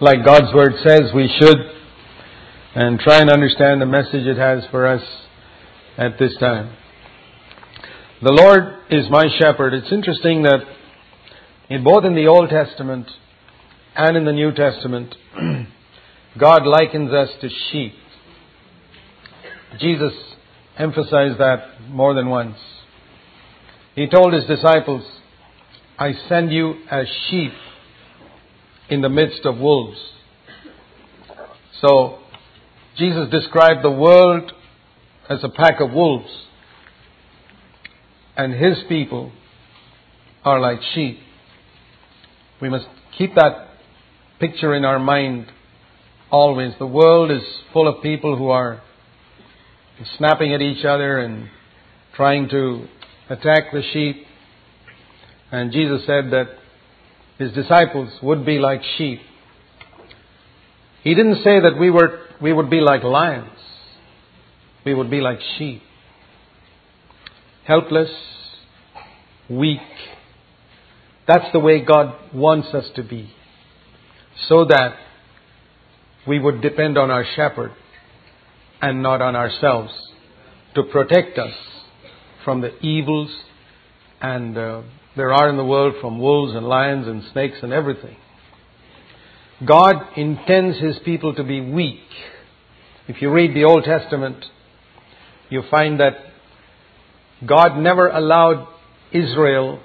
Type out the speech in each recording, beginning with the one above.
like God's Word says we should, and try and understand the message it has for us at this time. The Lord is my shepherd. It's interesting that in both in the Old Testament and in the New Testament, God likens us to sheep. Jesus emphasized that more than once. He told his disciples, I send you as sheep in the midst of wolves. So, Jesus described the world as a pack of wolves, and his people are like sheep. We must keep that picture in our mind always. The world is full of people who are snapping at each other and trying to attack the sheep. And Jesus said that his disciples would be like sheep. He didn't say that we were we would be like lions. We would be like sheep. Helpless, weak. That's the way God wants us to be. So that we would depend on our shepherd and not on ourselves to protect us from the evils and uh, there are in the world from wolves and lions and snakes and everything. God intends His people to be weak. If you read the Old Testament, you find that God never allowed Israel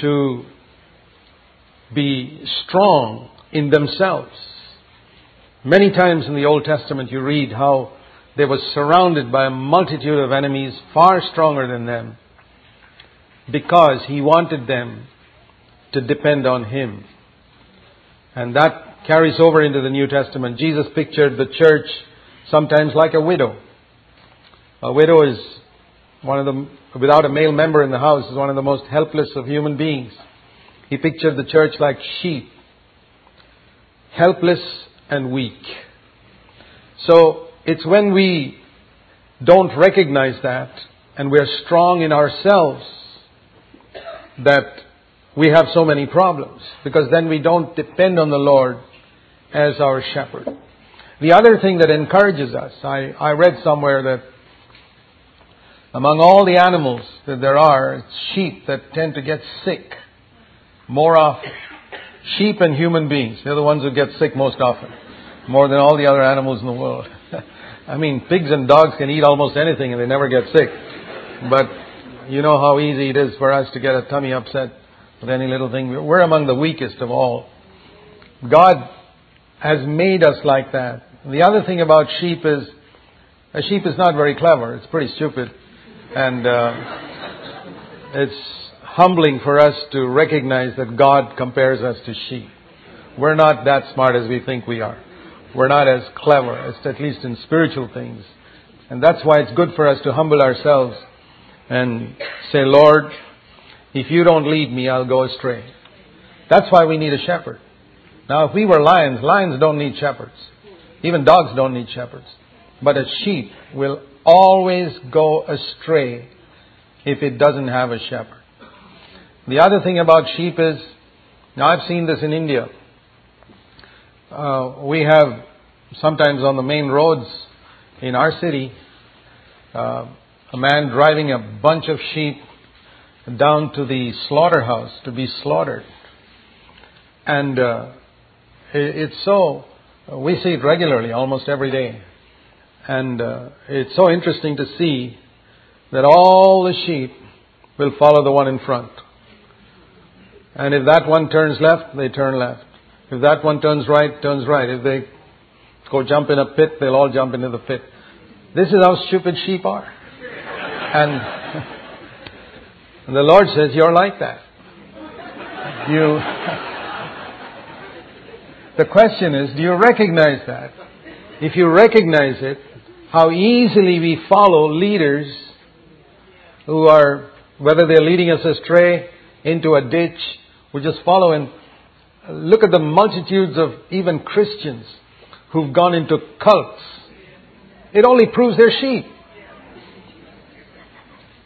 to be strong in themselves. Many times in the Old Testament you read how they were surrounded by a multitude of enemies far stronger than them because he wanted them to depend on him. And that carries over into the New Testament. Jesus pictured the church sometimes like a widow. A widow is one of the, without a male member in the house, is one of the most helpless of human beings. He pictured the church like sheep, helpless and weak. So it's when we don't recognize that and we're strong in ourselves that we have so many problems because then we don't depend on the Lord as our shepherd. The other thing that encourages us, I, I read somewhere that among all the animals that there are, it's sheep that tend to get sick more often. Sheep and human beings, they're the ones who get sick most often, more than all the other animals in the world. I mean, pigs and dogs can eat almost anything and they never get sick. But you know how easy it is for us to get a tummy upset with any little thing. We're among the weakest of all. God has made us like that. The other thing about sheep is, a sheep is not very clever. It's pretty stupid. And uh, it's humbling for us to recognize that God compares us to sheep. We're not that smart as we think we are. We're not as clever, at least in spiritual things. And that's why it's good for us to humble ourselves and say, Lord, if you don't lead me, I'll go astray. That's why we need a shepherd. Now, if we were lions, lions don't need shepherds. Even dogs don't need shepherds. But a sheep will always go astray if it doesn't have a shepherd. The other thing about sheep is, now I've seen this in India. Uh, we have sometimes on the main roads in our city, uh, a man driving a bunch of sheep down to the slaughterhouse to be slaughtered. And uh, it's so, we see it regularly, almost every day. And uh, it's so interesting to see that all the sheep will follow the one in front. And if that one turns left, they turn left. If that one turns right, turns right. If they go jump in a pit, they'll all jump into the pit. This is how stupid sheep are. And, the Lord says, You're like that. You. the question is, do you recognize that? If you recognize it, how easily we follow leaders who are, whether they're leading us astray into a ditch, we just follow and look at the multitudes of even Christians who've gone into cults. It only proves they're sheep.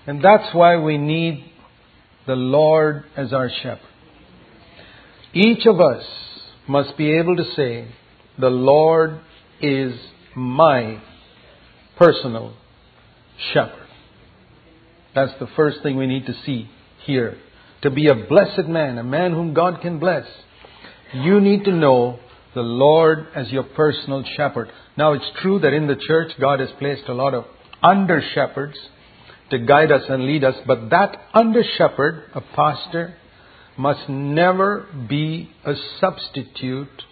And that's why we need the Lord as our shepherd. Each of us must be able to say, The Lord is my personal shepherd. That's the first thing we need to see here. To be a blessed man, a man whom God can bless, you need to know the Lord as your personal shepherd. Now it's true that in the church God has placed a lot of under shepherds to guide us and lead us, but that under shepherd, a pastor, must never be a substitute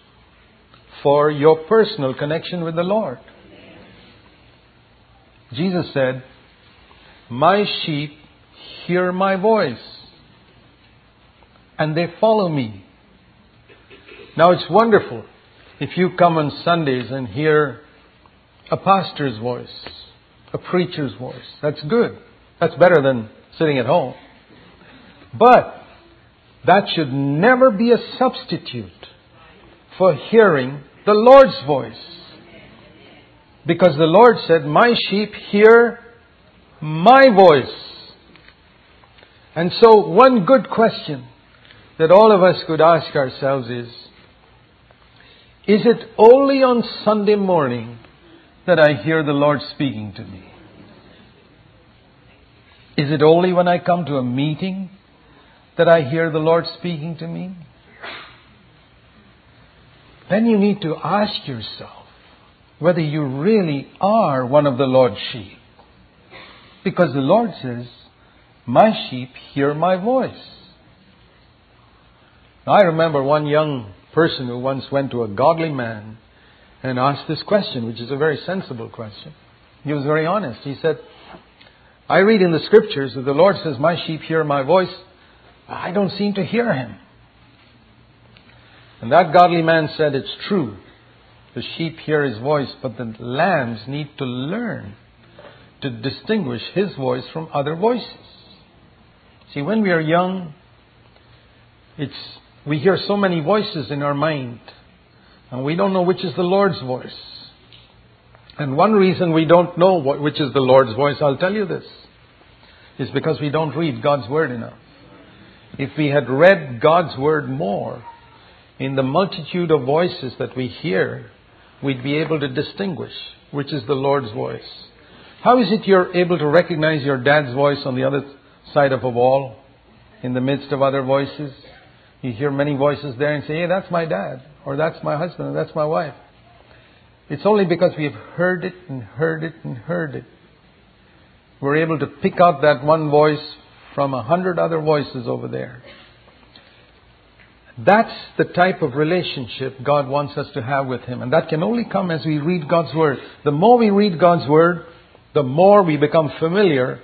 for your personal connection with the Lord. Jesus said, My sheep hear my voice, and they follow me. Now it's wonderful if you come on Sundays and hear a pastor's voice, a preacher's voice. That's good. That's better than sitting at home. But that should never be a substitute for hearing the Lord's voice. Because the Lord said, My sheep hear my voice. And so, one good question that all of us could ask ourselves is Is it only on Sunday morning that I hear the Lord speaking to me? Is it only when I come to a meeting that I hear the Lord speaking to me? Then you need to ask yourself whether you really are one of the Lord's sheep. Because the Lord says, My sheep hear my voice. I remember one young person who once went to a godly man and asked this question, which is a very sensible question. He was very honest. He said, I read in the scriptures that the Lord says, My sheep hear my voice. I don't seem to hear him. And that godly man said, It's true. The sheep hear his voice, but the lambs need to learn to distinguish his voice from other voices. See, when we are young, it's, we hear so many voices in our mind, and we don't know which is the Lord's voice. And one reason we don't know what, which is the Lord's voice, I'll tell you this, is because we don't read God's Word enough. If we had read God's Word more, in the multitude of voices that we hear, we'd be able to distinguish which is the Lord's voice. How is it you're able to recognize your dad's voice on the other side of a wall, in the midst of other voices? You hear many voices there and say, hey, that's my dad, or that's my husband, or that's my wife. It's only because we have heard it and heard it and heard it. We're able to pick out that one voice from a hundred other voices over there. That's the type of relationship God wants us to have with Him. And that can only come as we read God's Word. The more we read God's Word, the more we become familiar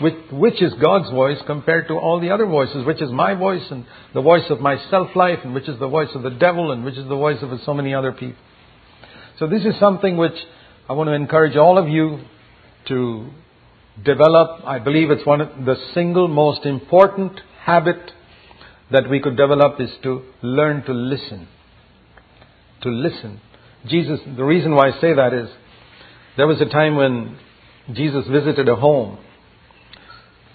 with which is God's voice compared to all the other voices, which is my voice and the voice of my self life, and which is the voice of the devil, and which is the voice of so many other people. So, this is something which I want to encourage all of you to develop. I believe it's one of the single most important habit that we could develop is to learn to listen. To listen. Jesus, the reason why I say that is there was a time when Jesus visited a home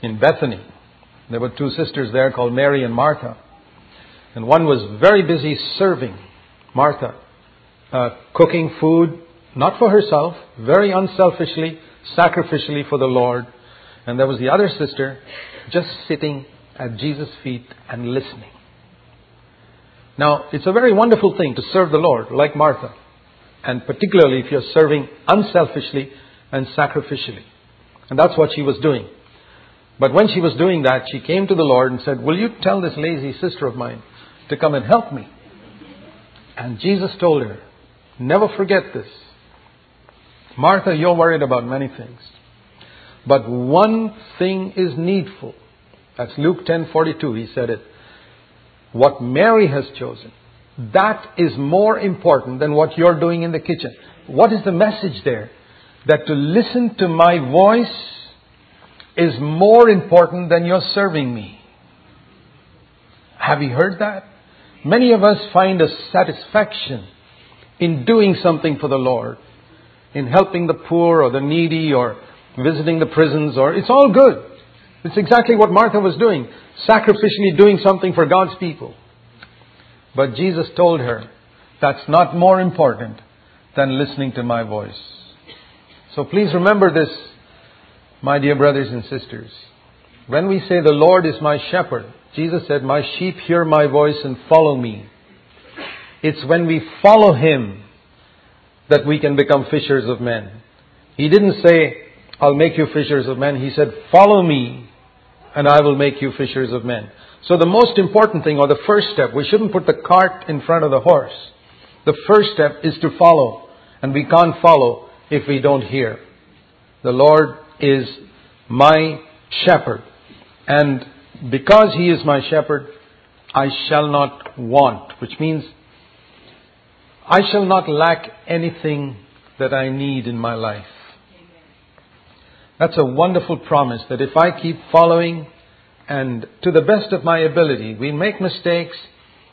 in Bethany. There were two sisters there called Mary and Martha. And one was very busy serving Martha, uh, cooking food, not for herself, very unselfishly, sacrificially for the Lord. And there was the other sister just sitting at Jesus' feet and listening. Now, it's a very wonderful thing to serve the Lord, like Martha, and particularly if you're serving unselfishly and sacrificially. And that's what she was doing. But when she was doing that, she came to the Lord and said, Will you tell this lazy sister of mine to come and help me? And Jesus told her, Never forget this. Martha, you're worried about many things. But one thing is needful. That's Luke 10:42. He said it. What Mary has chosen, that is more important than what you're doing in the kitchen. What is the message there? That to listen to my voice is more important than your serving me. Have you heard that? Many of us find a satisfaction in doing something for the Lord, in helping the poor or the needy or visiting the prisons or it's all good. It's exactly what Martha was doing, sacrificially doing something for God's people. But Jesus told her, That's not more important than listening to my voice. So please remember this, my dear brothers and sisters. When we say the Lord is my shepherd, Jesus said, My sheep hear my voice and follow me. It's when we follow Him that we can become fishers of men. He didn't say, I'll make you fishers of men. He said, Follow me and I will make you fishers of men. So the most important thing, or the first step, we shouldn't put the cart in front of the horse. The first step is to follow. And we can't follow if we don't hear. The Lord is my shepherd. And because He is my shepherd, I shall not want, which means I shall not lack anything that I need in my life. That's a wonderful promise that if I keep following and to the best of my ability, we make mistakes,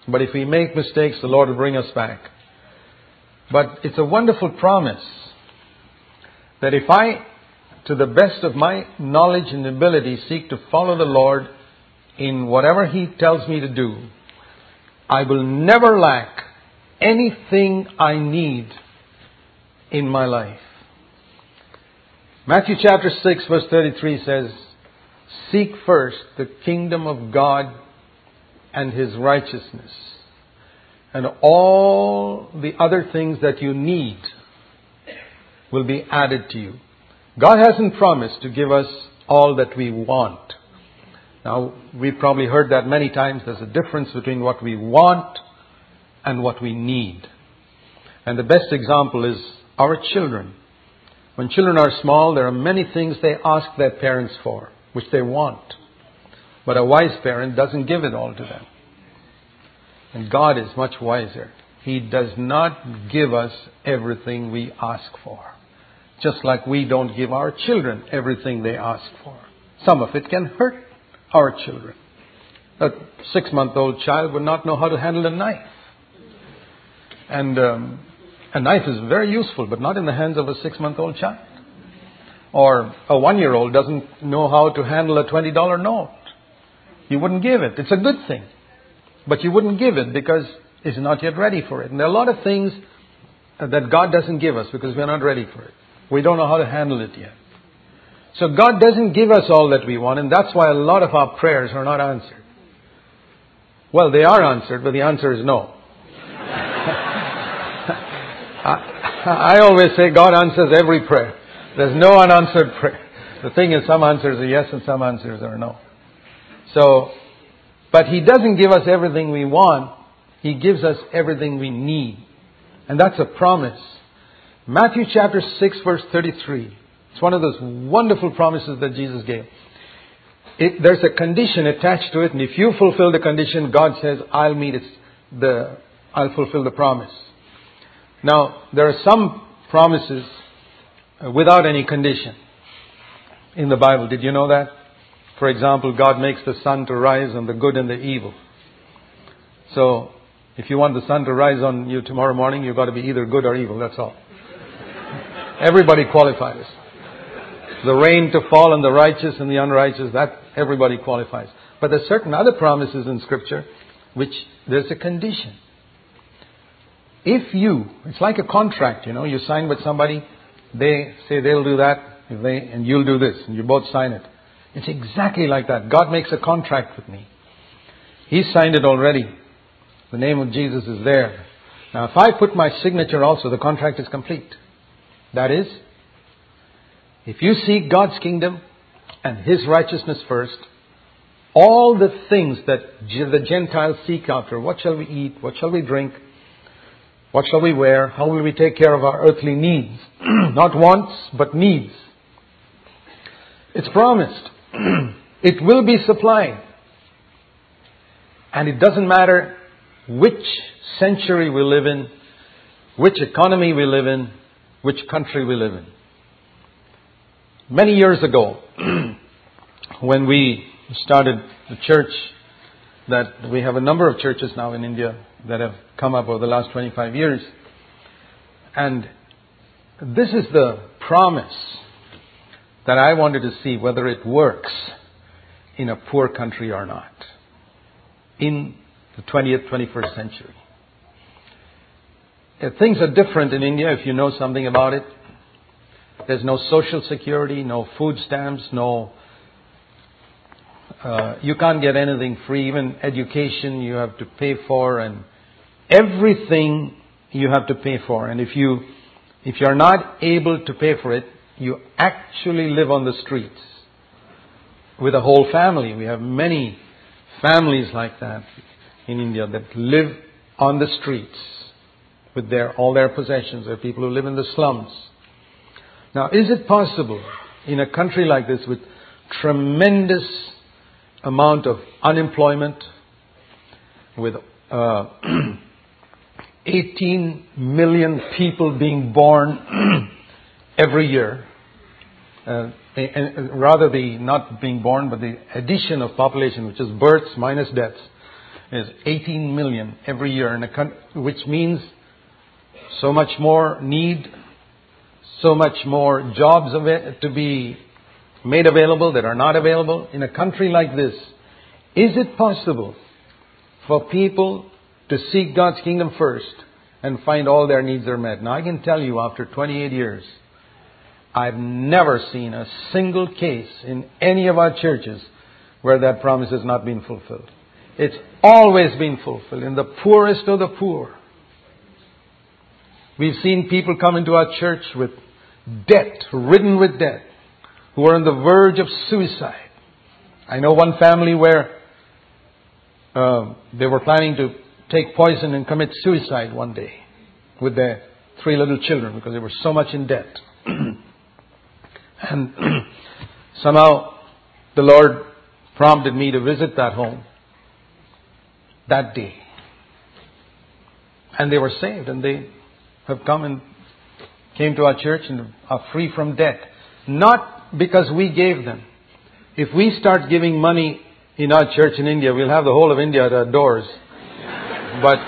but if we make mistakes, the Lord will bring us back. But it's a wonderful promise that if I, to the best of my knowledge and ability, seek to follow the Lord in whatever He tells me to do, I will never lack anything I need in my life. Matthew chapter 6 verse 33 says, Seek first the kingdom of God and His righteousness, and all the other things that you need will be added to you. God hasn't promised to give us all that we want. Now, we've probably heard that many times. There's a difference between what we want and what we need. And the best example is our children. When children are small, there are many things they ask their parents for, which they want. But a wise parent doesn't give it all to them. And God is much wiser. He does not give us everything we ask for. Just like we don't give our children everything they ask for. Some of it can hurt our children. A six month old child would not know how to handle a knife. And um, a knife is very useful, but not in the hands of a six month old child. Or a one year old doesn't know how to handle a $20 note. You wouldn't give it. It's a good thing. But you wouldn't give it because it's not yet ready for it. And there are a lot of things that God doesn't give us because we're not ready for it. We don't know how to handle it yet. So God doesn't give us all that we want, and that's why a lot of our prayers are not answered. Well, they are answered, but the answer is no. I, always say God answers every prayer. There's no unanswered prayer. The thing is, some answers are yes and some answers are no. So, but He doesn't give us everything we want. He gives us everything we need. And that's a promise. Matthew chapter 6 verse 33. It's one of those wonderful promises that Jesus gave. It, there's a condition attached to it, and if you fulfill the condition, God says, I'll meet it, the, I'll fulfill the promise. Now, there are some promises uh, without any condition in the Bible. Did you know that? For example, God makes the sun to rise on the good and the evil. So, if you want the sun to rise on you tomorrow morning, you've got to be either good or evil, that's all. Everybody qualifies. The rain to fall on the righteous and the unrighteous, that everybody qualifies. But there's certain other promises in Scripture which there's a condition. If you, it's like a contract, you know, you sign with somebody, they say they'll do that, they, and you'll do this, and you both sign it. It's exactly like that. God makes a contract with me. He signed it already. The name of Jesus is there. Now, if I put my signature also, the contract is complete. That is, if you seek God's kingdom and His righteousness first, all the things that the Gentiles seek after, what shall we eat, what shall we drink, what shall we wear? How will we take care of our earthly needs? Not wants, but needs. It's promised. it will be supplied. And it doesn't matter which century we live in, which economy we live in, which country we live in. Many years ago, when we started the church, that we have a number of churches now in India that have come up over the last 25 years. And this is the promise that I wanted to see whether it works in a poor country or not in the 20th, 21st century. uh, things are different in India if you know something about it. There's no social security, no food stamps, no. Uh, you can't get anything free. Even education you have to pay for, and everything you have to pay for. And if you if you're not able to pay for it, you actually live on the streets with a whole family. We have many families like that in India that live on the streets with their all their possessions. There are people who live in the slums. Now, is it possible in a country like this with tremendous amount of unemployment, with uh, 18 million people being born every year, uh, and rather the not being born, but the addition of population, which is births minus deaths, is 18 million every year, in a country, which means so much more need so much more jobs to be made available that are not available in a country like this. Is it possible for people to seek God's kingdom first and find all their needs are met? Now I can tell you after 28 years, I've never seen a single case in any of our churches where that promise has not been fulfilled. It's always been fulfilled in the poorest of the poor. We've seen people come into our church with debt, ridden with debt, who are on the verge of suicide. I know one family where uh, they were planning to take poison and commit suicide one day with their three little children because they were so much in debt. and somehow the Lord prompted me to visit that home that day. And they were saved and they have come and came to our church and are free from debt. Not because we gave them. If we start giving money in our church in India, we'll have the whole of India at our doors. but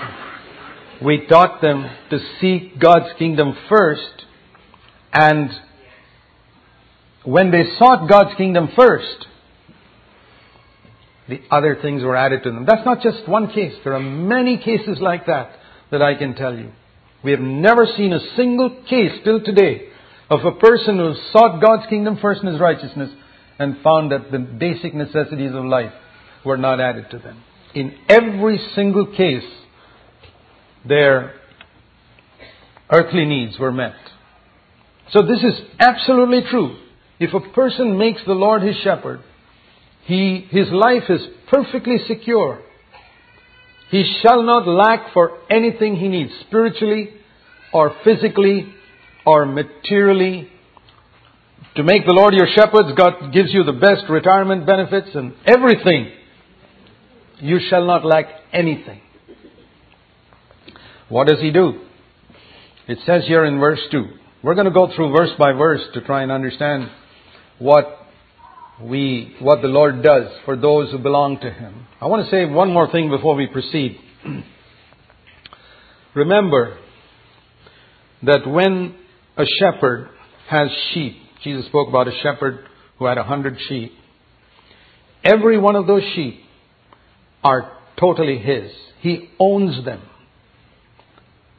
we taught them to seek God's kingdom first, and when they sought God's kingdom first, the other things were added to them. That's not just one case. There are many cases like that that I can tell you. We have never seen a single case till today of a person who sought God's kingdom first in his righteousness and found that the basic necessities of life were not added to them. In every single case, their earthly needs were met. So this is absolutely true. If a person makes the Lord his shepherd, he, his life is perfectly secure. He shall not lack for anything he needs, spiritually or physically or materially. To make the Lord your shepherd, God gives you the best retirement benefits and everything. You shall not lack anything. What does he do? It says here in verse 2. We're going to go through verse by verse to try and understand what we, what the Lord does for those who belong to Him. I want to say one more thing before we proceed. Remember that when a shepherd has sheep, Jesus spoke about a shepherd who had a hundred sheep, every one of those sheep are totally His. He owns them.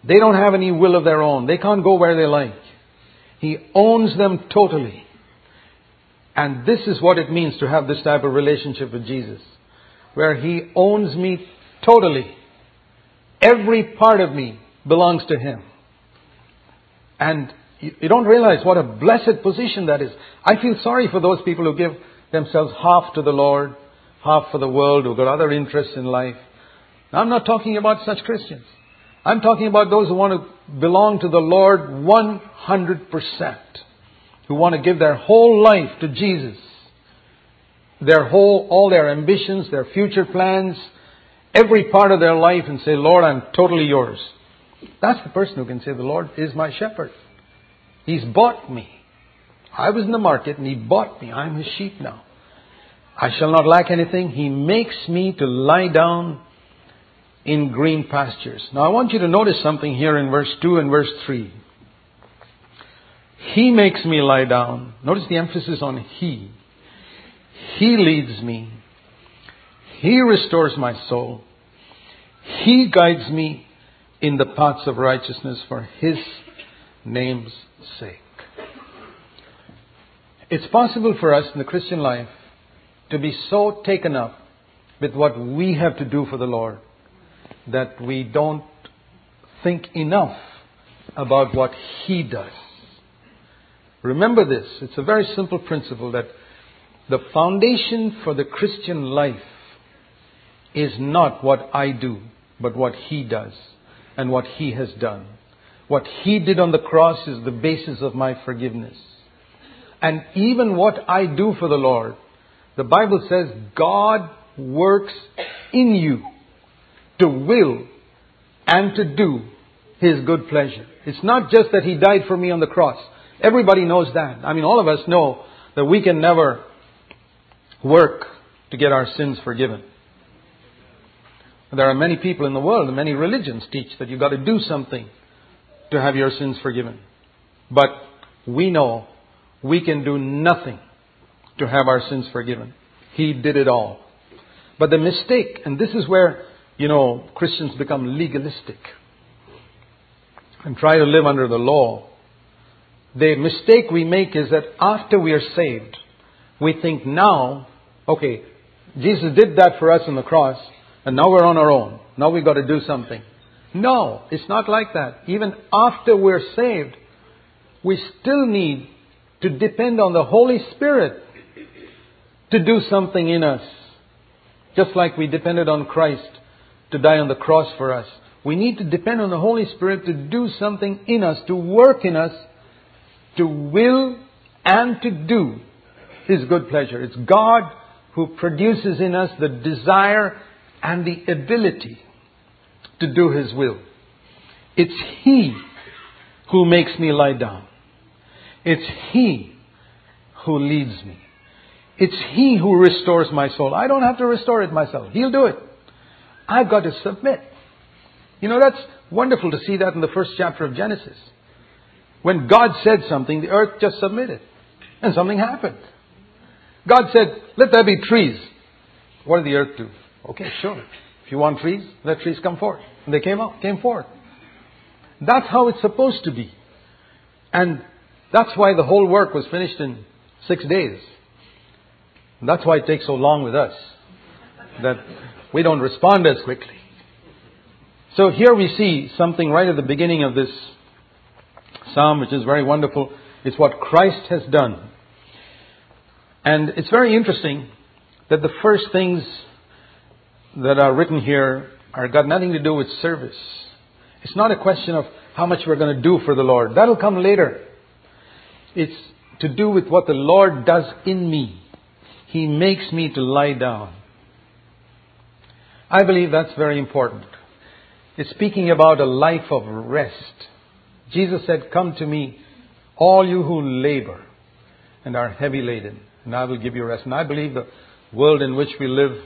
They don't have any will of their own. They can't go where they like. He owns them totally. And this is what it means to have this type of relationship with Jesus, where He owns me totally. Every part of me belongs to Him. And you don't realize what a blessed position that is. I feel sorry for those people who give themselves half to the Lord, half for the world, who've got other interests in life. I'm not talking about such Christians. I'm talking about those who want to belong to the Lord 100% who want to give their whole life to Jesus. Their whole, all their ambitions, their future plans, every part of their life and say, Lord, I'm totally yours. That's the person who can say, the Lord is my shepherd. He's bought me. I was in the market and He bought me. I'm His sheep now. I shall not lack anything. He makes me to lie down in green pastures. Now I want you to notice something here in verse 2 and verse 3. He makes me lie down. Notice the emphasis on He. He leads me. He restores my soul. He guides me in the paths of righteousness for His name's sake. It's possible for us in the Christian life to be so taken up with what we have to do for the Lord that we don't think enough about what He does. Remember this. It's a very simple principle that the foundation for the Christian life is not what I do, but what He does and what He has done. What He did on the cross is the basis of my forgiveness. And even what I do for the Lord, the Bible says God works in you to will and to do His good pleasure. It's not just that He died for me on the cross. Everybody knows that. I mean, all of us know that we can never work to get our sins forgiven. There are many people in the world, and many religions teach that you've got to do something to have your sins forgiven. But we know we can do nothing to have our sins forgiven. He did it all. But the mistake, and this is where, you know, Christians become legalistic and try to live under the law. The mistake we make is that after we are saved, we think now, okay, Jesus did that for us on the cross, and now we're on our own. Now we've got to do something. No, it's not like that. Even after we're saved, we still need to depend on the Holy Spirit to do something in us. Just like we depended on Christ to die on the cross for us. We need to depend on the Holy Spirit to do something in us, to work in us, to will and to do His good pleasure. It's God who produces in us the desire and the ability to do His will. It's He who makes me lie down. It's He who leads me. It's He who restores my soul. I don't have to restore it myself. He'll do it. I've got to submit. You know, that's wonderful to see that in the first chapter of Genesis. When God said something, the earth just submitted. And something happened. God said, let there be trees. What did the earth do? Okay, sure. If you want trees, let trees come forth. And they came out, came forth. That's how it's supposed to be. And that's why the whole work was finished in six days. And that's why it takes so long with us. That we don't respond as quickly. So here we see something right at the beginning of this psalm, which is very wonderful. It's what Christ has done. And it's very interesting that the first things that are written here are got nothing to do with service. It's not a question of how much we're going to do for the Lord. That'll come later. It's to do with what the Lord does in me. He makes me to lie down. I believe that's very important. It's speaking about a life of rest. Jesus said, Come to me, all you who labor and are heavy laden, and I will give you rest. And I believe the world in which we live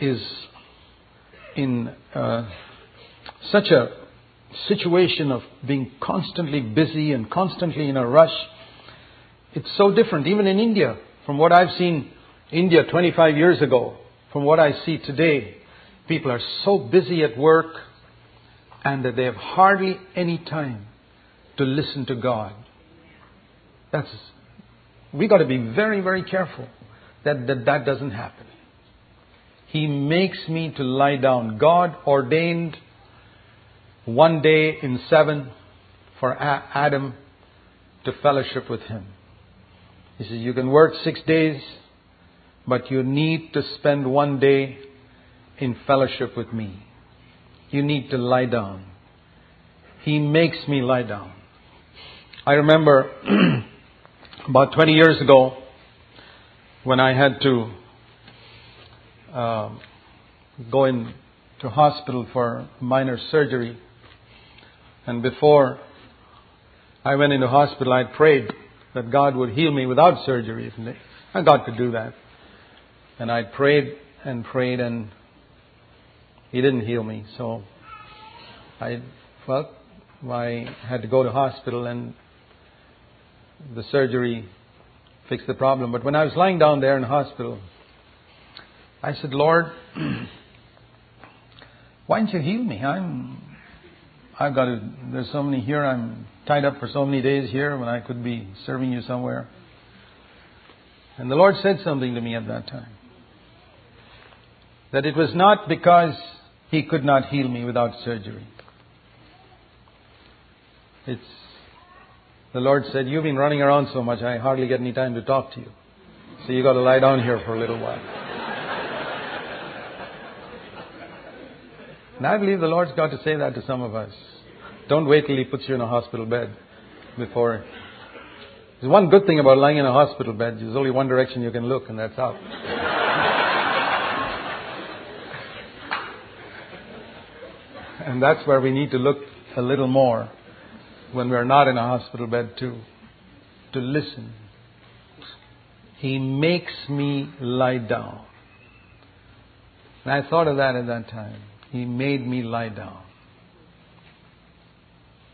is in uh, such a situation of being constantly busy and constantly in a rush. It's so different, even in India, from what I've seen India 25 years ago, from what I see today. People are so busy at work and that they have hardly any time to listen to God. That's we got to be very, very careful that, that that doesn't happen. He makes me to lie down. God ordained one day in seven for Adam to fellowship with Him. He says, You can work six days, but you need to spend one day in fellowship with me. You need to lie down. He makes me lie down. I remember about 20 years ago when I had to uh, go into hospital for minor surgery. And before I went into hospital, I prayed that God would heal me without surgery. And God could do that. And I prayed and prayed, and He didn't heal me. So I felt I had to go to hospital, and the surgery fixed the problem. But when I was lying down there in hospital, I said, Lord, Why don't you heal me? I'm, I've got to, there's so many here, I'm tied up for so many days here when I could be serving you somewhere. And the Lord said something to me at that time. That it was not because He could not heal me without surgery. It's, the Lord said, You've been running around so much, I hardly get any time to talk to you. So you've got to lie down here for a little while. And I believe the Lord's got to say that to some of us. Don't wait till He puts you in a hospital bed before. There's one good thing about lying in a hospital bed. There's only one direction you can look, and that's up. and that's where we need to look a little more when we're not in a hospital bed, too. To listen he makes me lie down. And I thought of that at that time. He made me lie down.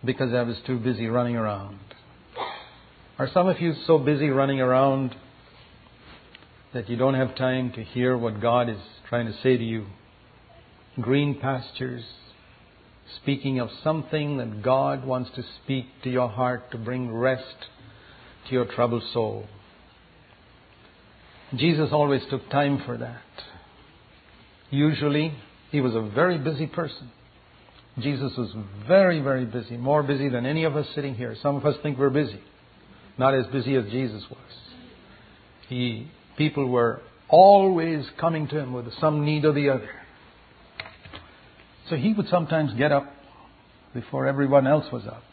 Because I was too busy running around. Are some of you so busy running around that you don't have time to hear what God is trying to say to you? Green pastures, speaking of something that God wants to speak to your heart to bring rest to your troubled soul. Jesus always took time for that. Usually, he was a very busy person. Jesus was very, very busy, more busy than any of us sitting here. Some of us think we're busy, not as busy as Jesus was. He, people were always coming to him with some need or the other. So he would sometimes get up before everyone else was up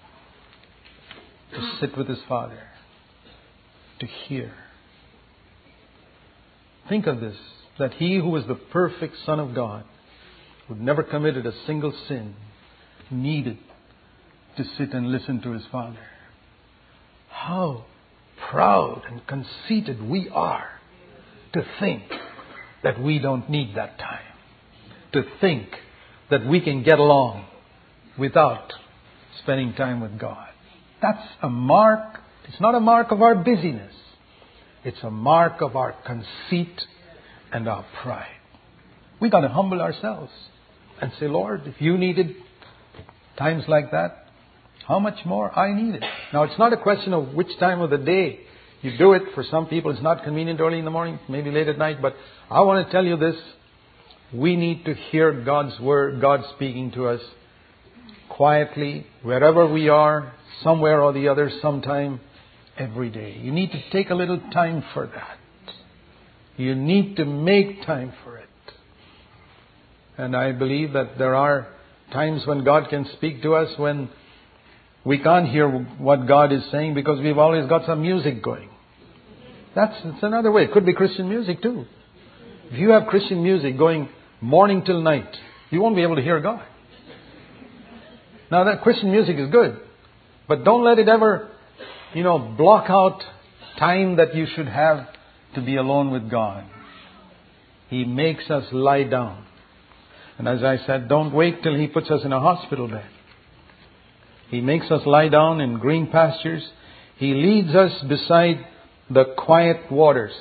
to sit with his Father, to hear. Think of this that he who was the perfect Son of God, who never committed a single sin, needed to sit and listen to his Father. How proud and conceited we are to think that we don't need that time. To think that we can get along without spending time with God. That's a mark, it's not a mark of our busyness. It's a mark of our conceit and our pride. We've got to humble ourselves and say, Lord, if you needed times like that, how much more I need it. Now, it's not a question of which time of the day you do it. For some people, it's not convenient early in the morning, maybe late at night. But I want to tell you this. We need to hear God's word, God speaking to us quietly, wherever we are, somewhere or the other, sometime every day. You need to take a little time for that. You need to make time for it. And I believe that there are times when God can speak to us when we can't hear what God is saying because we've always got some music going. That's, that's another way. It could be Christian music too. If you have Christian music going morning till night, you won't be able to hear God. Now that Christian music is good, but don't let it ever you know, block out time that you should have to be alone with God. He makes us lie down. And as I said, don't wait till He puts us in a hospital bed. He makes us lie down in green pastures. He leads us beside the quiet waters.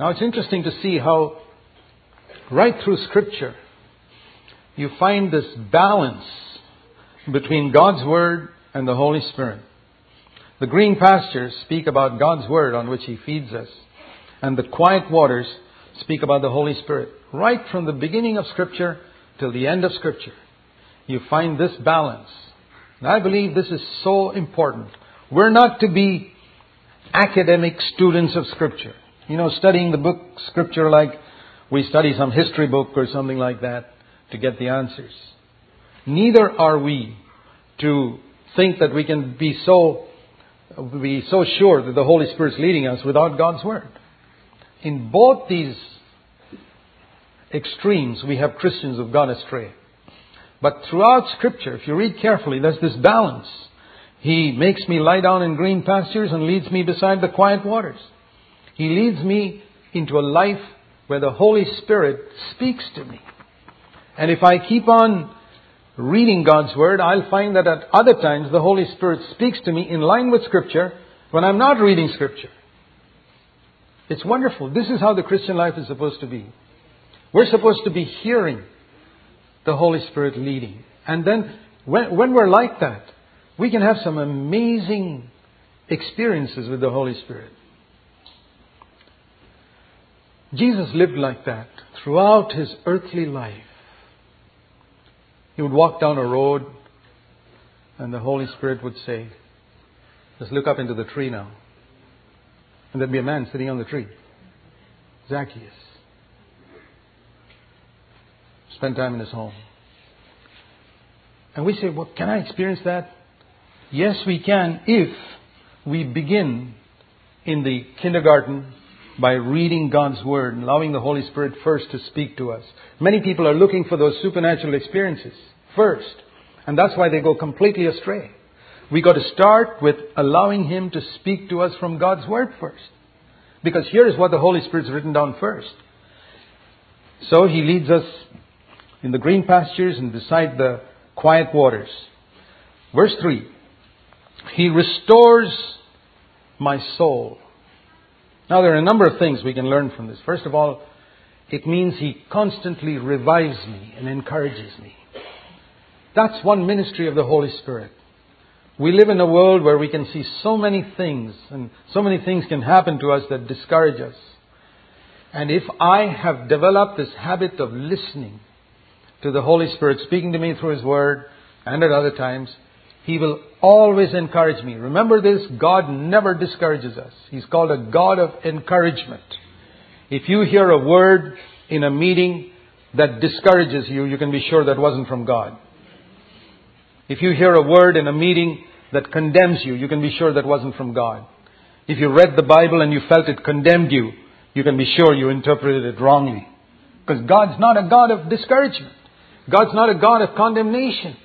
Now it's interesting to see how right through Scripture you find this balance between God's Word and the Holy Spirit. The green pastures speak about God's Word on which He feeds us, and the quiet waters speak about the Holy Spirit. Right from the beginning of Scripture till the end of Scripture, you find this balance. And I believe this is so important. We're not to be academic students of Scripture. You know, studying the book Scripture like we study some history book or something like that to get the answers. Neither are we to think that we can be so be so sure that the Holy Spirit's leading us without God's Word. In both these extremes, we have Christians who've gone astray. But throughout Scripture, if you read carefully, there's this balance. He makes me lie down in green pastures and leads me beside the quiet waters. He leads me into a life where the Holy Spirit speaks to me. And if I keep on reading God's Word, I'll find that at other times the Holy Spirit speaks to me in line with Scripture when I'm not reading Scripture. It's wonderful. This is how the Christian life is supposed to be. We're supposed to be hearing the Holy Spirit leading. And then when, when we're like that, we can have some amazing experiences with the Holy Spirit. Jesus lived like that throughout his earthly life. He would walk down a road and the Holy Spirit would say, Just look up into the tree now. And there'd be a man sitting on the tree. Zacchaeus. Spend time in his home. And we say, Well, can I experience that? Yes, we can if we begin in the kindergarten by reading God's Word and allowing the Holy Spirit first to speak to us. Many people are looking for those supernatural experiences first, and that's why they go completely astray. We got to start with allowing Him to speak to us from God's Word first. Because here is what the Holy Spirit's written down first. So He leads us in the green pastures and beside the quiet waters. Verse 3 He restores my soul. Now, there are a number of things we can learn from this. First of all, it means He constantly revives me and encourages me. That's one ministry of the Holy Spirit. We live in a world where we can see so many things, and so many things can happen to us that discourage us. And if I have developed this habit of listening to the Holy Spirit speaking to me through His Word and at other times, He will always encourage me. Remember this, God never discourages us. He's called a God of encouragement. If you hear a word in a meeting that discourages you, you can be sure that wasn't from God. If you hear a word in a meeting that condemns you, you can be sure that wasn't from God. If you read the Bible and you felt it condemned you, you can be sure you interpreted it wrongly. Because God's not a God of discouragement. God's not a God of condemnation.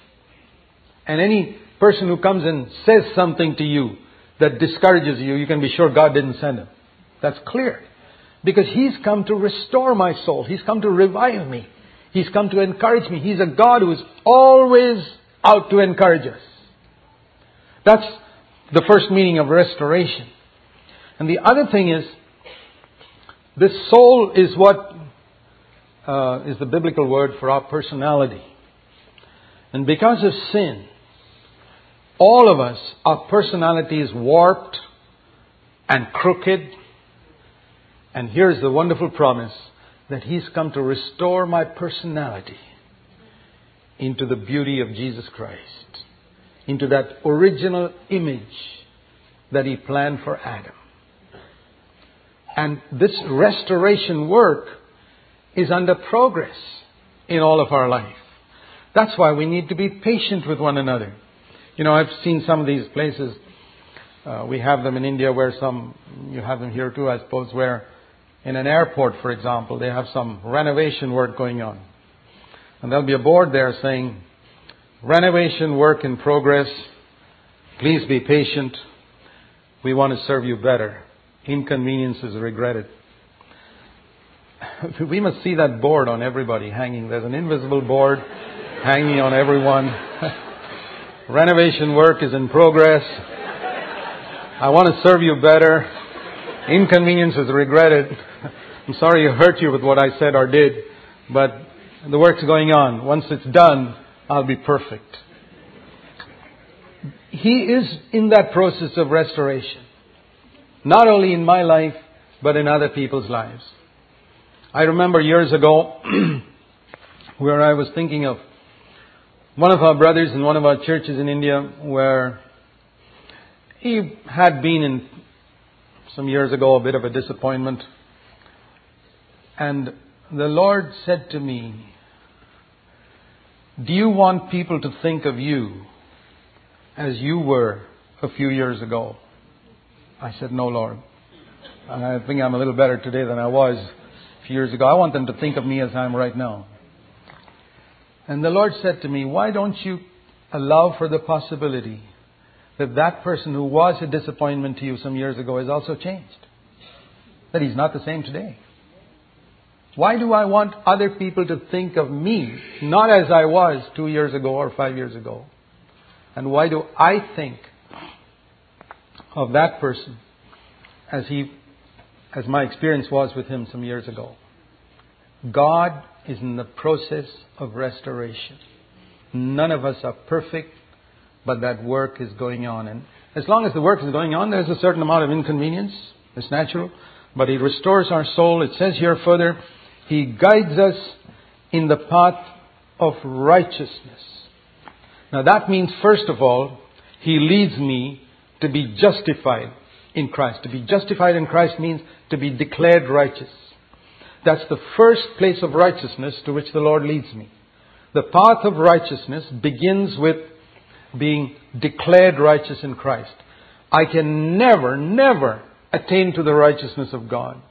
And any person who comes and says something to you that discourages you, you can be sure God didn't send him. That's clear. Because He's come to restore my soul. He's come to revive me. He's come to encourage me. He's a God who is always out to encourage us. That's the first meaning of restoration. And the other thing is, this soul is what uh, is the biblical word for our personality. And because of sin, all of us, our personality is warped and crooked. And here's the wonderful promise that He's come to restore my personality into the beauty of Jesus Christ, into that original image that He planned for Adam. And this restoration work is under progress in all of our life. That's why we need to be patient with one another. You know, I've seen some of these places. Uh, we have them in India where some, you have them here too, I suppose, where in an airport, for example, they have some renovation work going on. And there'll be a board there saying, renovation work in progress. Please be patient. We want to serve you better. Inconvenience is regretted. we must see that board on everybody hanging. There's an invisible board hanging on everyone. Renovation work is in progress. I want to serve you better. Inconvenience is regretted. I'm sorry I hurt you with what I said or did, but the work's going on. Once it's done, I'll be perfect. He is in that process of restoration. Not only in my life, but in other people's lives. I remember years ago where I was thinking of one of our brothers in one of our churches in India where he had been in some years ago a bit of a disappointment. And the Lord said to me, Do you want people to think of you as you were a few years ago? I said, No, Lord. I think I'm a little better today than I was years ago. I want them to think of me as I am right now. And the Lord said to me, Why don't you allow for the possibility that that person who was a disappointment to you some years ago has also changed? That he's not the same today. Why do I want other people to think of me not as I was two years ago or five years ago? And why do I think of that person as he as my experience was with him some years ago? God is in the process of restoration. None of us are perfect, but that work is going on. And as long as the work is going on, there's a certain amount of inconvenience. It's natural. But He restores our soul. It says here further, He guides us in the path of righteousness. Now that means, first of all, He leads me to be justified in Christ. To be justified in Christ means to be declared righteous. That's the first place of righteousness to which the Lord leads me. The path of righteousness begins with being declared righteous in Christ. I can never, never attain to the righteousness of God.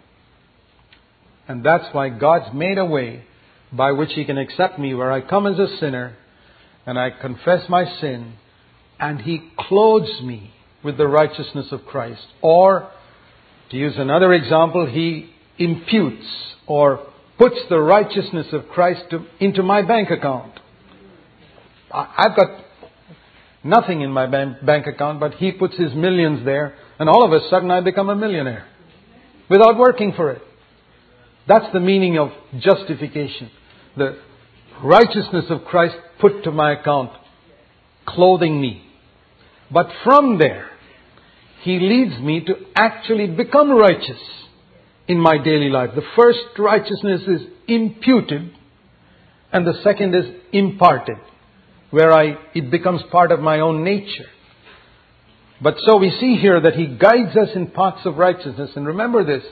And that's why God's made a way by which He can accept me where I come as a sinner and I confess my sin and He clothes me with the righteousness of Christ. Or, to use another example, He imputes or puts the righteousness of Christ to, into my bank account. I've got nothing in my bank account, but He puts His millions there, and all of a sudden I become a millionaire without working for it. That's the meaning of justification. The righteousness of Christ put to my account, clothing me. But from there, He leads me to actually become righteous in my daily life. The first righteousness is imputed, and the second is imparted, where I, it becomes part of my own nature. But so we see here that He guides us in paths of righteousness. And remember this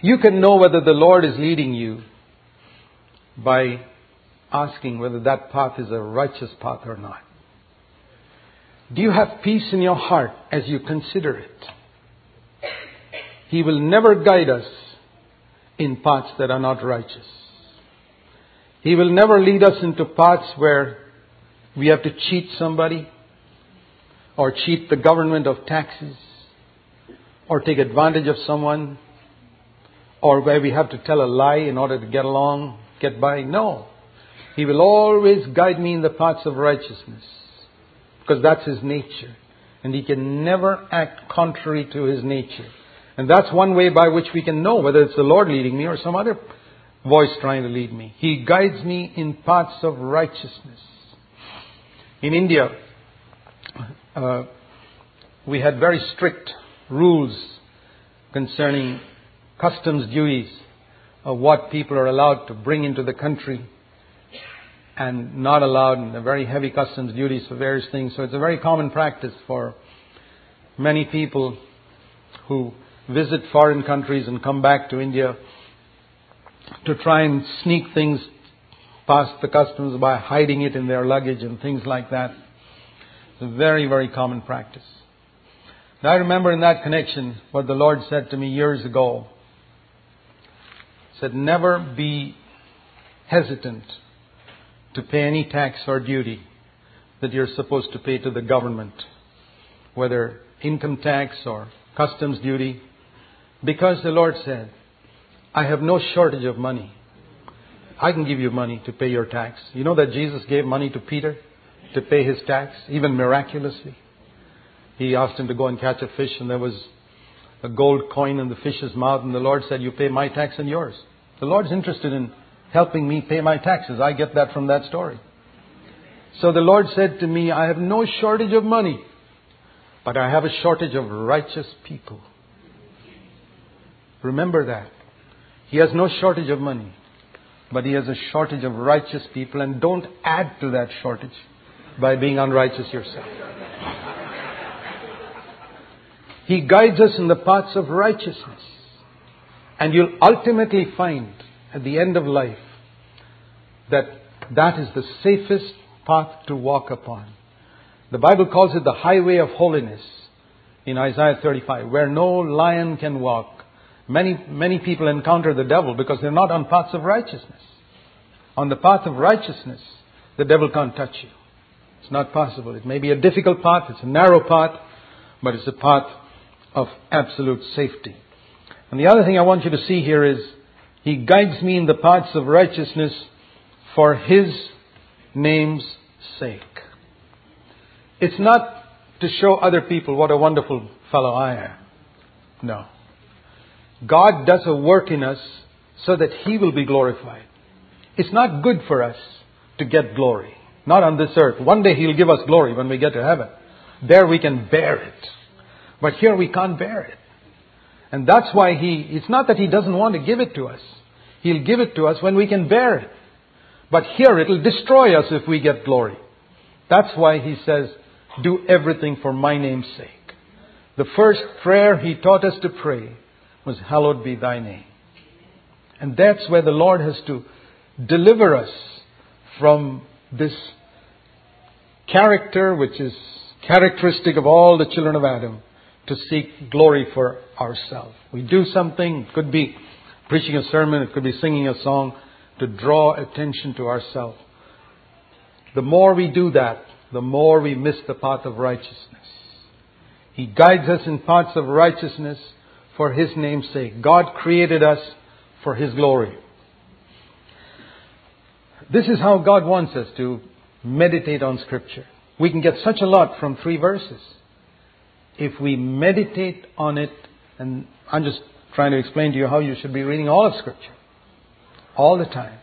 you can know whether the Lord is leading you by asking whether that path is a righteous path or not. Do you have peace in your heart as you consider it? He will never guide us in paths that are not righteous. He will never lead us into paths where we have to cheat somebody or cheat the government of taxes or take advantage of someone or where we have to tell a lie in order to get along, get by. No. He will always guide me in the paths of righteousness because that's his nature. And he can never act contrary to his nature. And that's one way by which we can know whether it's the Lord leading me or some other voice trying to lead me. He guides me in paths of righteousness. In India, uh, we had very strict rules concerning customs duties of what people are allowed to bring into the country and not allowed, and very heavy customs duties for various things. So it's a very common practice for many people who visit foreign countries and come back to India to try and sneak things past the customs by hiding it in their luggage and things like that. It's a very, very common practice. And I remember in that connection what the Lord said to me years ago. He said, never be hesitant to pay any tax or duty that you're supposed to pay to the government, whether income tax or customs duty because the Lord said, I have no shortage of money. I can give you money to pay your tax. You know that Jesus gave money to Peter to pay his tax, even miraculously. He asked him to go and catch a fish, and there was a gold coin in the fish's mouth, and the Lord said, You pay my tax and yours. The Lord's interested in helping me pay my taxes. I get that from that story. So the Lord said to me, I have no shortage of money, but I have a shortage of righteous people. Remember that. He has no shortage of money, but he has a shortage of righteous people, and don't add to that shortage by being unrighteous yourself. He guides us in the paths of righteousness. And you'll ultimately find at the end of life that that is the safest path to walk upon. The Bible calls it the highway of holiness in Isaiah 35, where no lion can walk, Many, many people encounter the devil because they're not on paths of righteousness. On the path of righteousness, the devil can't touch you. It's not possible. It may be a difficult path, it's a narrow path, but it's a path of absolute safety. And the other thing I want you to see here is He guides me in the paths of righteousness for His name's sake. It's not to show other people what a wonderful fellow I am. No. God does a work in us so that He will be glorified. It's not good for us to get glory. Not on this earth. One day He'll give us glory when we get to heaven. There we can bear it. But here we can't bear it. And that's why He, it's not that He doesn't want to give it to us. He'll give it to us when we can bear it. But here it'll destroy us if we get glory. That's why He says, do everything for my name's sake. The first prayer He taught us to pray was, hallowed be thy name. And that's where the Lord has to deliver us from this character which is characteristic of all the children of Adam to seek glory for ourselves. We do something, it could be preaching a sermon, it could be singing a song, to draw attention to ourselves. The more we do that, the more we miss the path of righteousness. He guides us in paths of righteousness for His name's sake. God created us for His glory. This is how God wants us to meditate on Scripture. We can get such a lot from three verses. If we meditate on it, and I'm just trying to explain to you how you should be reading all of Scripture. All the time.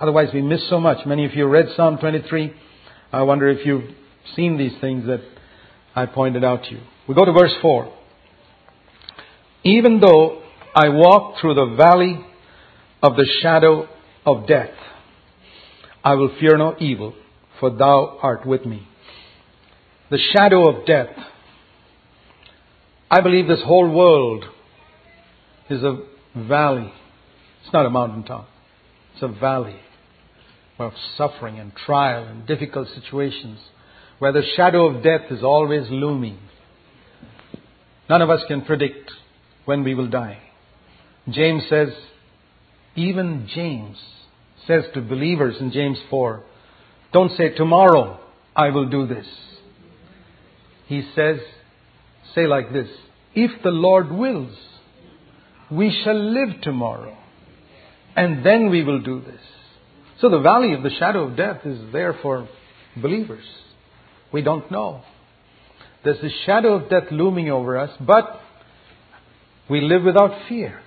Otherwise, we miss so much. Many of you read Psalm 23. I wonder if you've seen these things that I pointed out to you. We go to verse 4. Even though I walk through the valley of the shadow of death, I will fear no evil, for thou art with me. The shadow of death. I believe this whole world is a valley. It's not a mountaintop. It's a valley of suffering and trial and difficult situations where the shadow of death is always looming. None of us can predict when we will die. James says, even James says to believers in James 4, don't say, tomorrow I will do this. He says, say like this, if the Lord wills, we shall live tomorrow, and then we will do this. So the valley of the shadow of death is there for believers. We don't know. There's the shadow of death looming over us, but we live without fear.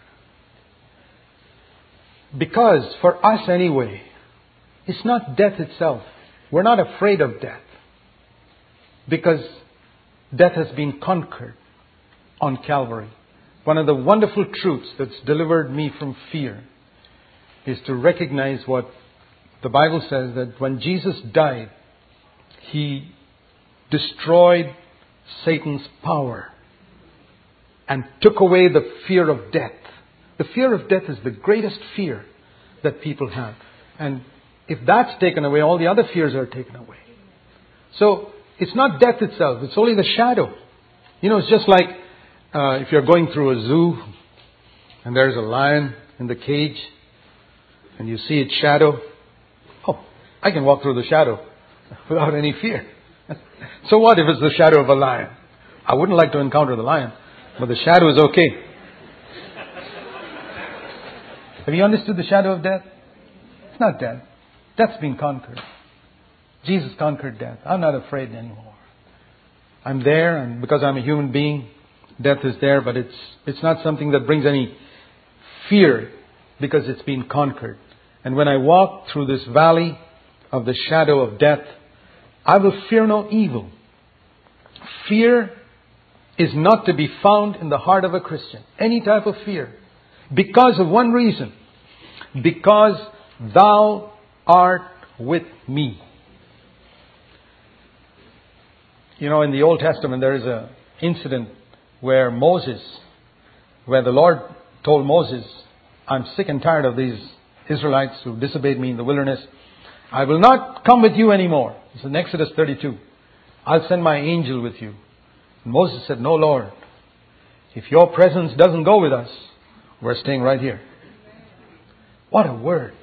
Because for us anyway, it's not death itself. We're not afraid of death. Because death has been conquered on Calvary. One of the wonderful truths that's delivered me from fear is to recognize what the Bible says that when Jesus died, he destroyed Satan's power and took away the fear of death. The fear of death is the greatest fear that people have. And if that's taken away, all the other fears are taken away. So it's not death itself, it's only the shadow. You know, it's just like uh, if you're going through a zoo and there's a lion in the cage and you see its shadow. Oh, I can walk through the shadow without any fear. so what if it's the shadow of a lion? I wouldn't like to encounter the lion, but the shadow is okay. Have you understood the shadow of death? It's not death. Death's been conquered. Jesus conquered death. I'm not afraid anymore. I'm there, and because I'm a human being, death is there, but it's, it's not something that brings any fear because it's been conquered. And when I walk through this valley of the shadow of death, I will fear no evil. Fear is not to be found in the heart of a Christian. Any type of fear. Because of one reason. Because thou art with me. You know, in the Old Testament, there is an incident where Moses, where the Lord told Moses, I'm sick and tired of these Israelites who disobeyed me in the wilderness. I will not come with you anymore. It's in Exodus 32. I'll send my angel with you. Moses said, No, Lord. If your presence doesn't go with us, we're staying right here. What a word.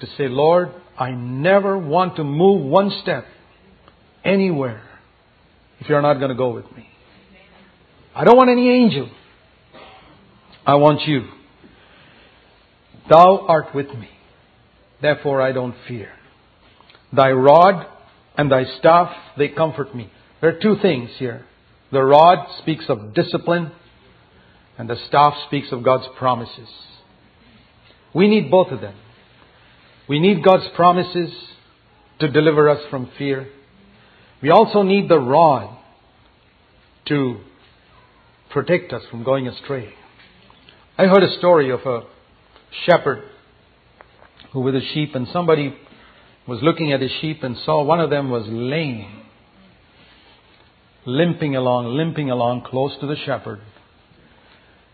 To say, Lord, I never want to move one step anywhere if you're not going to go with me. I don't want any angel. I want you. Thou art with me. Therefore I don't fear. Thy rod and thy staff, they comfort me. There are two things here. The rod speaks of discipline. and the staff speaks of God's promises. We need both of them. We need God's promises to deliver us from fear. We also need the rod to protect us from going astray. I heard a story of a shepherd who with his sheep and somebody was looking at his sheep and saw one of them was lame, limping along, limping along close to the shepherd.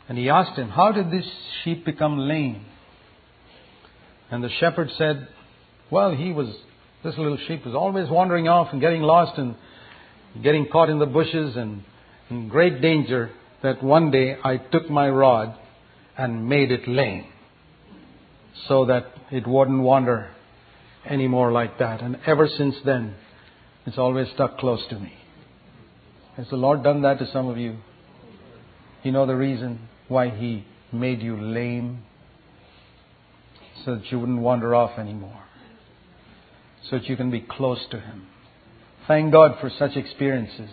And he asked him, How did this sheep become lame? And the shepherd said, Well, he was, this little sheep was always wandering off and getting lost and getting caught in the bushes and in great danger that one day I took my rod and made it lame so that it wouldn't wander anymore like that. And ever since then, it's always stuck close to me. Has the Lord done that to some of you? You know the reason why He made you lame? So that you wouldn't wander off anymore. So that you can be close to Him. Thank God for such experiences.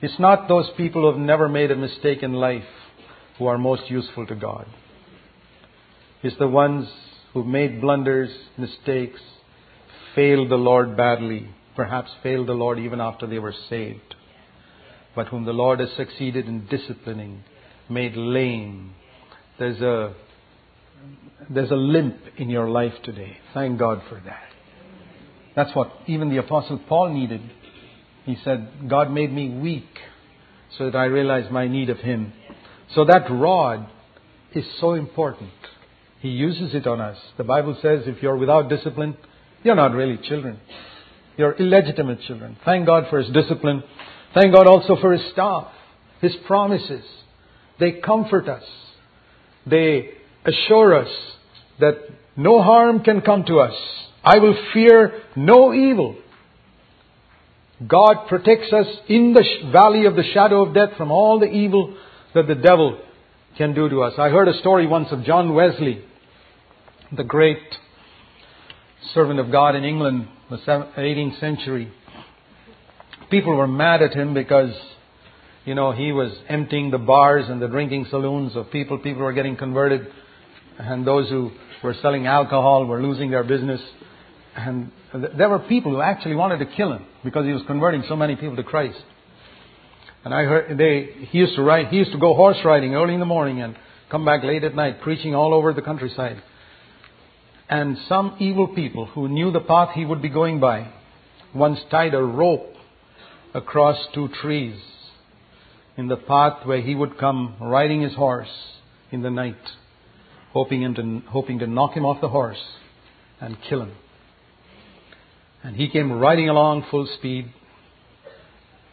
It's not those people who have never made a mistake in life who are most useful to God. It's the ones who made blunders, mistakes, failed the Lord badly, perhaps failed the Lord even after they were saved, but whom the Lord has succeeded in disciplining, made lame. There's a, there's a limp in your life today. Thank God for that. That's what even the Apostle Paul needed. He said, God made me weak so that I realized my need of Him. So that rod is so important. He uses it on us. The Bible says if you're without discipline, you're not really children. You're illegitimate children. Thank God for His discipline. Thank God also for His staff, His promises. They comfort us. They assure us that no harm can come to us. I will fear no evil. God protects us in the valley of the shadow of death from all the evil that the devil can do to us. I heard a story once of John Wesley, the great servant of God in England, the 18th century. People were mad at him because, you know, he was emptying the bars and the drinking saloons of people. People were getting converted, and those who were selling alcohol were losing their business. And there were people who actually wanted to kill him because he was converting so many people to Christ. And I heard they he used to ride he used to go horse riding early in the morning and come back late at night preaching all over the countryside. And some evil people who knew the path he would be going by once tied a rope across two trees in the path where he would come riding his horse in the night, hoping, to, hoping to knock him off the horse and kill him. And he came riding along full speed.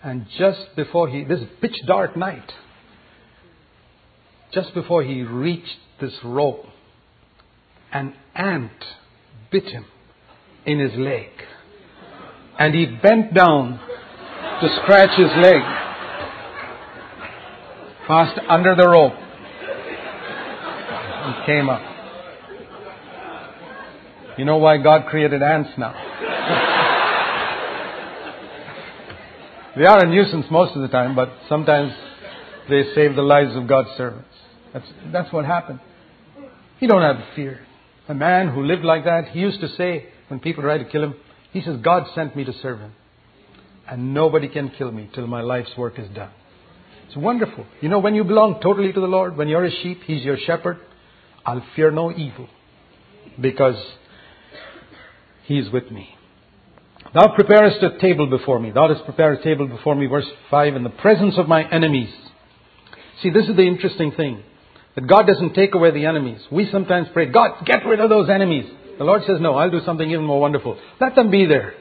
And just before he, this pitch dark night, just before he reached this rope, an ant bit him in his leg. And he bent down to scratch his leg, passed under the rope, and came up. You know why God created ants now? they are a nuisance most of the time, but sometimes they save the lives of God's servants. That's, that's what happened. You don't have fear. A man who lived like that, he used to say, when people tried to kill him, he says, God sent me to serve him. And nobody can kill me till my life's work is done. It's wonderful. You know, when you belong totally to the Lord, when you're a sheep, He's your shepherd, I'll fear no evil because He's with me. Thou preparest a table before me. Thou dost prepare a table before me, verse 5, in the presence of my enemies. See, this is the interesting thing. That God doesn't take away the enemies. We sometimes pray, God, get rid of those enemies. The Lord says, no, I'll do something even more wonderful. Let them be there.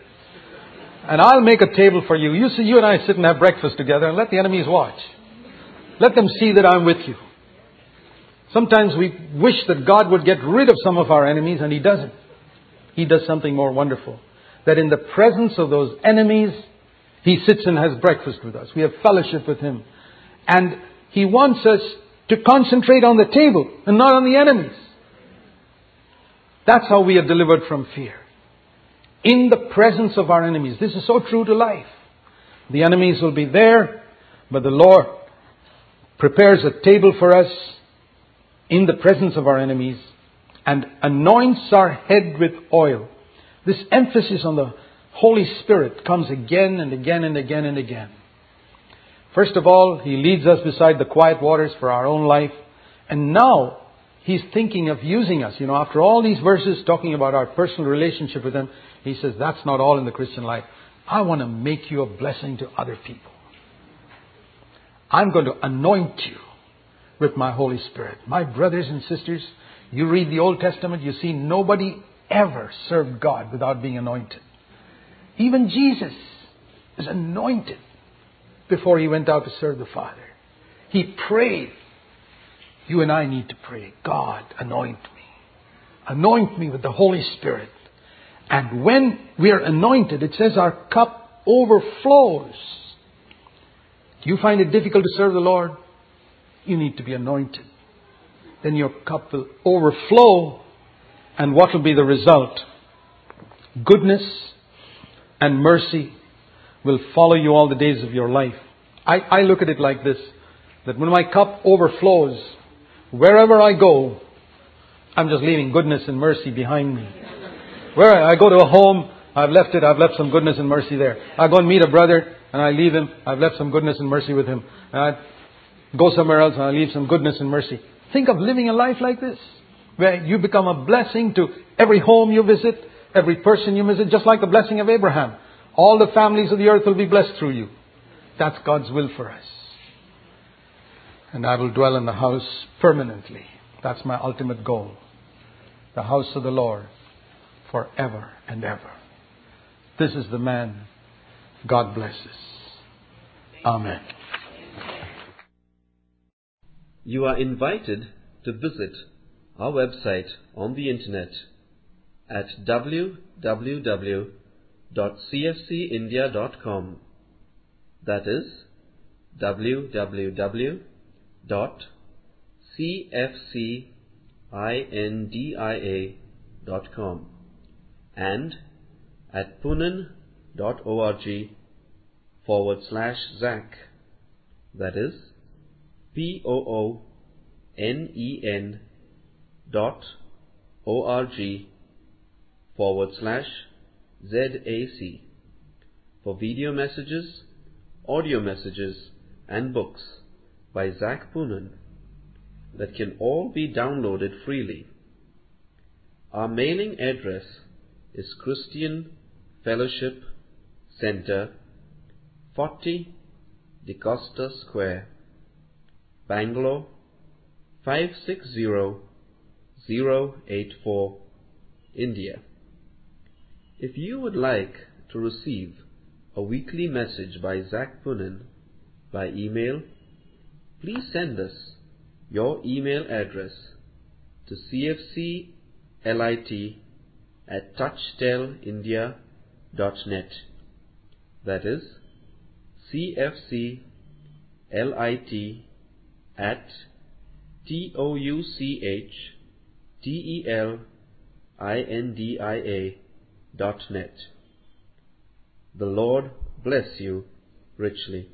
And I'll make a table for you. You see, you and I sit and have breakfast together and let the enemies watch. Let them see that I'm with you. Sometimes we wish that God would get rid of some of our enemies and He doesn't. He does something more wonderful. That in the presence of those enemies, He sits and has breakfast with us. We have fellowship with Him. And He wants us to concentrate on the table and not on the enemies. That's how we are delivered from fear. In the presence of our enemies. This is so true to life. The enemies will be there, but the Lord prepares a table for us in the presence of our enemies, and anoints our head with oil. This emphasis on the Holy Spirit comes again and again and again and again. First of all, He leads us beside the quiet waters for our own life. And now, He's thinking of using us. You know, after all these verses talking about our personal relationship with Him, He says, that's not all in the Christian life. I want to make you a blessing to other people. I'm going to anoint you with my Holy Spirit. My brothers and sisters, you read the Old Testament, you see nobody ever served God without being anointed. Even Jesus is anointed before he went out to serve the Father. He prayed. You and I need to pray, God, anoint me. Anoint me with the Holy Spirit. And when we are anointed, it says our cup overflows. Do you find it difficult to serve the Lord? You need to be anointed. Then your cup will overflow. And what will be the result? Goodness and mercy will follow you all the days of your life. I, I look at it like this that when my cup overflows, wherever I go, I'm just leaving goodness and mercy behind me. Where I go to a home, I've left it, I've left some goodness and mercy there. I go and meet a brother, and I leave him, I've left some goodness and mercy with him. And I go somewhere else, and I leave some goodness and mercy. Think of living a life like this, where you become a blessing to every home you visit, every person you visit, just like the blessing of Abraham. All the families of the earth will be blessed through you. That's God's will for us. And I will dwell in the house permanently. That's my ultimate goal. The house of the Lord forever and ever. This is the man God blesses. Amen. You are invited to visit our website on the internet at www.cfcindia.com. That is www.cfcindia.com and at poonen.org forward slash Zac. That is P O O N E N dot O R G forward slash Z A C for video messages, audio messages, and books by Zac Poonen that can all be downloaded freely. Our mailing address is Christian Fellowship Center, 40 DeCosta Square, Bangalore 560084, India. If you would like to receive a weekly message by Zac Poonen by email, please send us your email address to cfclit at touchtelindia.net. That is cfclit at t o u c h t e l i n d i a dot net. The Lord bless you richly.